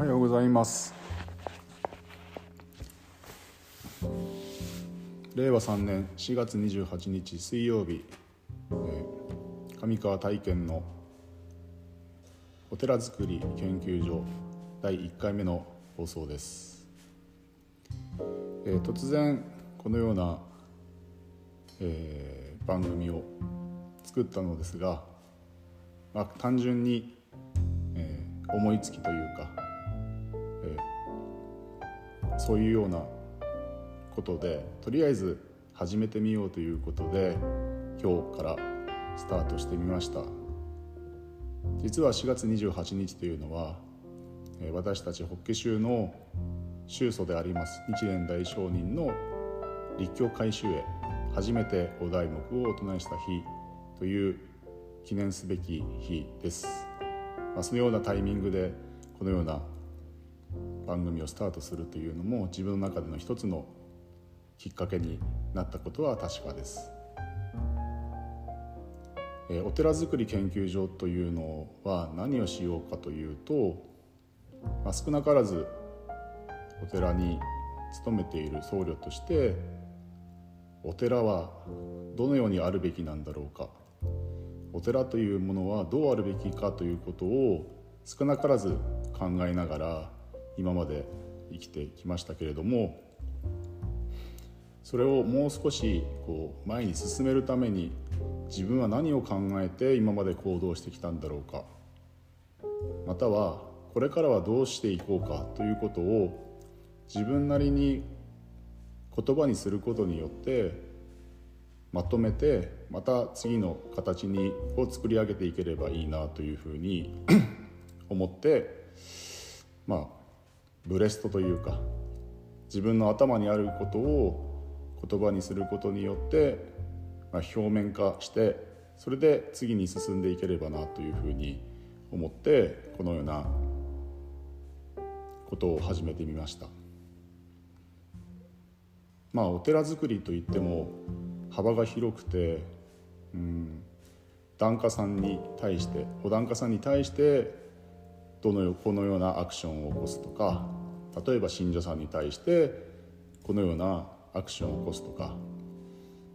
はようございます。令和3年4月28日水曜日、えー、上川体験のお寺づくり研究所第1回目の放送です、えー、突然このような、えー、番組を作ったのですが、まあ、単純に、え、思いつきというか、そういうようなことでとりあえず始めてみようということで今日からスタートしてみました。実は4月28日というのは私たち法華宗の宗祖であります日蓮大聖人の立教改宗へ初めてお題目をお唱えした日という記念すべき日です、まあ、そのようなタイミングでこのような番組をスタートするというのも自分の中での一つのきっかけになったことは確かです。えお寺づくり研究所というのは何をしようかというと、まあ、少なからずお寺に勤めている僧侶としてお寺はどのようにあるべきなんだろうかお寺というものはどうあるべきかということを少なからず考えながら今まで生きてきましたけれどもそれをもう少しこう前に進めるために自分は何を考えて今まで行動してきたんだろうか。またはこれからはどうしていこうかということを自分なりに言葉にすることによってまとめてまた次の形にを作り上げていければいいなというふうに思ってまあブレストというか自分の頭にあることを言葉にすることによって、まあ、表面化してそれで次に進んでいければなというふうに思ってこのようなことを始めてみました。まあお寺作りといっても幅が広くてうん檀家さんに対してお檀家さんに対してどのこのようなアクションを起こすとか例えば信者さんに対してこのようなアクションを起こすとか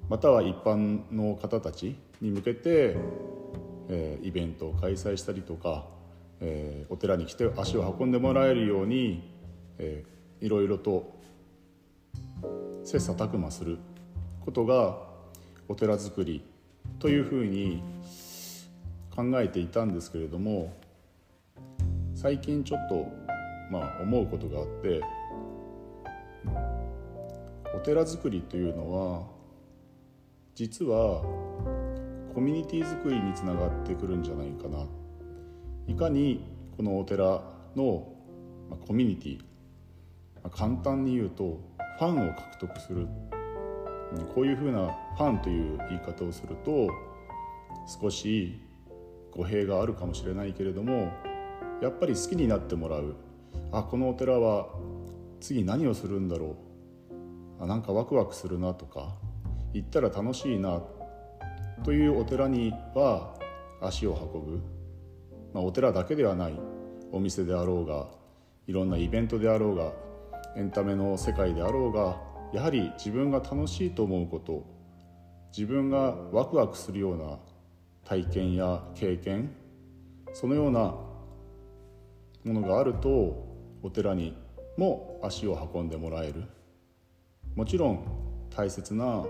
または一般の方たちに向けて、えー、イベントを開催したりとか、えー、お寺に来て足を運んでもらえるように、えー、いろいろと切磋琢磨することがお寺づくりというふうに考えていたんですけれども最近ちょっとまあ思うことがあってお寺づくりというのは実はコミュニティ作りにつながってくるんじゃないかな。いかにこのお寺のコミュニティ簡単に言うとファンを獲得する。こういうふうなファンという言い方をすると少し語弊があるかもしれないけれどもやっぱり好きになってもらう。あこのお寺は次何をするんだろう。あなんかワクワクするなとか行ったら楽しいなというお寺には足を運ぶ、まあ、お寺だけではないお店であろうがいろんなイベントであろうがエンタメの世界であろうがやはり自分が楽しいと思うこと自分がワクワクするような体験や経験そのようなものがあるとお寺にも足を運んでもらえる。もちろん大切な、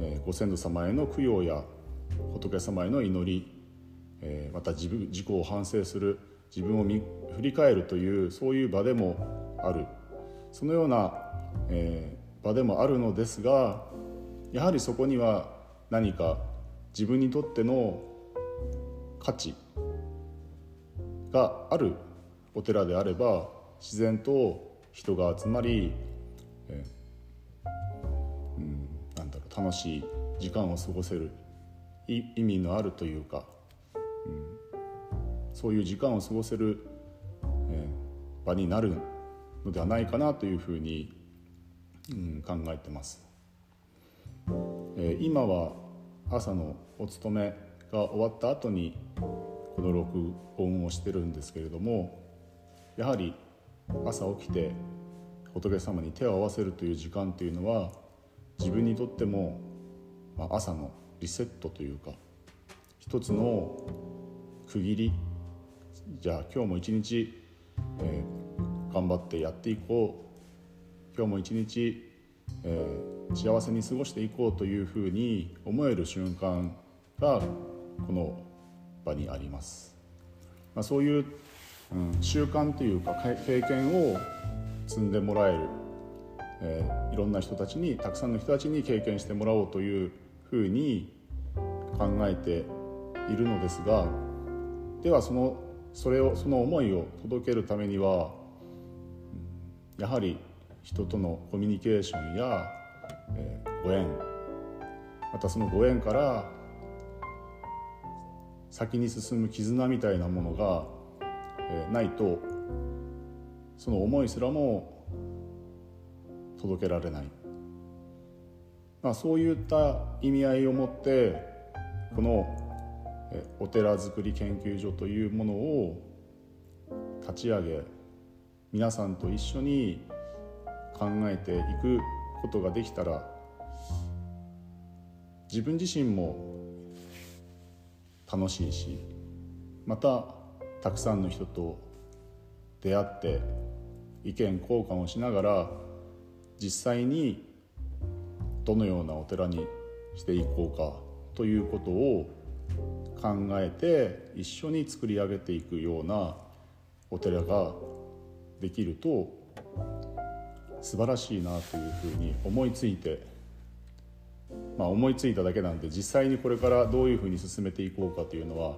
えー、ご先祖様への供養や仏様への祈り、えー、また自分自己を反省する自分を見振り返るというそういう場でもある。そのような、えー、場でもあるのですがやはりそこには何か自分にとっての価値があるお寺であれば自然と人が集まり、えー楽しい時間を過ごせる意味のあるというか、うん、そういう時間を過ごせる、えー、場になるのではないかなというふうに、うん、考えてます。えー、今は朝のお勤めが終わった後にこの録音をしてるんですけれどもやはり朝起きて仏様に手を合わせるという時間というのは自分にとっても、朝のリセットというか一つの区切りじゃあ今日も一日、えー、頑張ってやっていこう今日も一日、えー、幸せに過ごしていこうというふうに思える瞬間がこの場にあります。まあ、そういう、うん、習慣というか経験を積んでもらえる、えー、いろんな人たちにたくさんの人たちに経験してもらおうというふうに考えているのですがではそのそれをその思いを届けるためにはやはり人とのコミュニケーションや、えー、ご縁またそのご縁から先に進む絆みたいなものが、えー、ないとその思いすらも届けられない、まあ、そういった意味合いを持ってこのお寺づくり研究所というものを立ち上げ皆さんと一緒に考えていくことができたら自分自身も楽しいしまたたくさんの人と出会って意見交換をしながら実際にどのようなお寺にしていこうかということを考えて一緒に作り上げていくようなお寺ができると素晴らしいなというふうに思いついてまあ思いついただけなんで実際にこれからどういうふうに進めていこうかというのは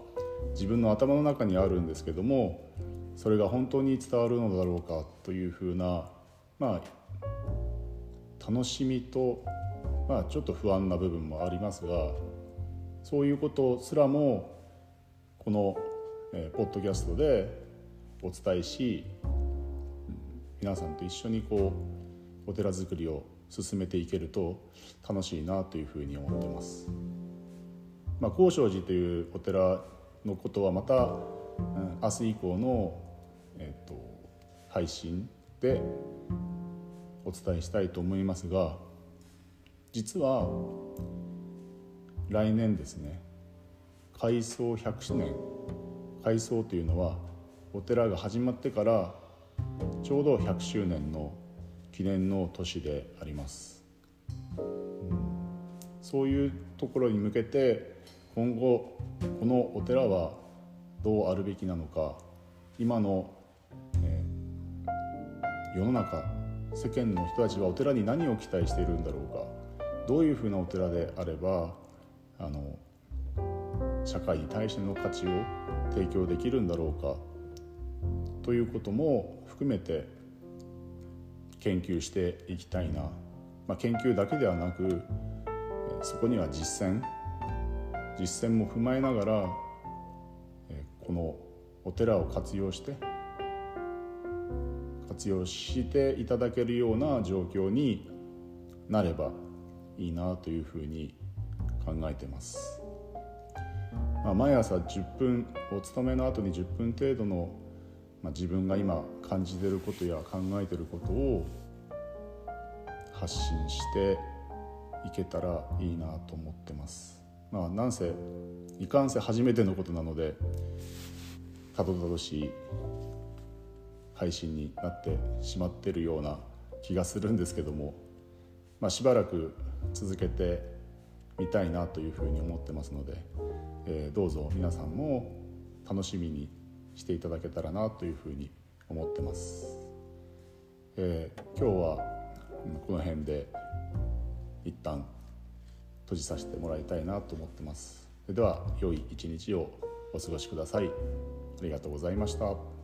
自分の頭の中にあるんですけどもそれが本当に伝わるのだろうかというふうなまあ楽しみとまあちょっと不安な部分もありますがそういうことすらもこの、えー、ポッドキャストでお伝えし皆さんと一緒にこうお寺づくりを進めていけると楽しいなというふうに思ってます。まあ、高尚寺というお寺のことはまた、うん、明日以降の、えーと、配信でお伝えしたいと思いますが実は来年ですね改装100周年。改装というのはお寺が始まってからちょうど100周年の記念の年であります、そういうところに向けて今後このお寺はどうあるべきなのか今の、えー、世の中世間の人たちはお寺に何を期待しているんだろうかどういうふうなお寺であればあの社会に対しての価値を提供できるんだろうかということも含めて研究していきたいな、まあ、研究だけではなくそこには実践実践も踏まえながらこのお寺を活用して活用していただけるような状況になればいいなというふうに考えてます、まあ、毎朝10分お勤めの後に10分程度の、まあ、自分が今感じてることや考えてることを発信していけたらいいなと思ってます。まあなんせいかんせ初めてのことなのでたどたどしい配信になってしまってるような気がするんですけども、まあ、しばらく続けて見たいなというふうに思ってますので、えー、どうぞ皆さんも楽しみにしていただけたらなというふうに思ってます、えー、今日はこの辺で一旦閉じさせてもらいたいなと思ってます。では良い一日をお過ごしください。ありがとうございました。